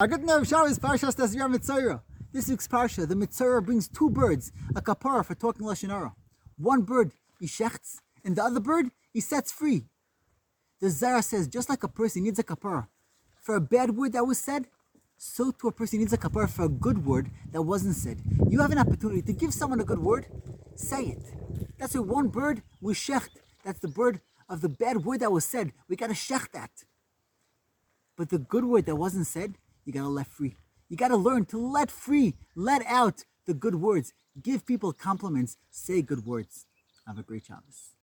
A good nerve Shabbos Parshas Tazria Mitzorah. This week's Parsha, the Mitzorah brings two birds, a kapara for talking Lashon Hara. One bird he shechts, and the other bird he sets free. The Zara says, just like a person needs a kapara for a bad word that was said, so too a person needs a kapara for a good word that wasn't said. You have an opportunity to give someone a good word, say it. That's why one bird was shecht. That's the bird of the bad word that was said. We gotta shecht that. But the good word that wasn't said, you gotta let free. You gotta learn to let free, let out the good words. Give people compliments, say good words. Have a great Shabbos.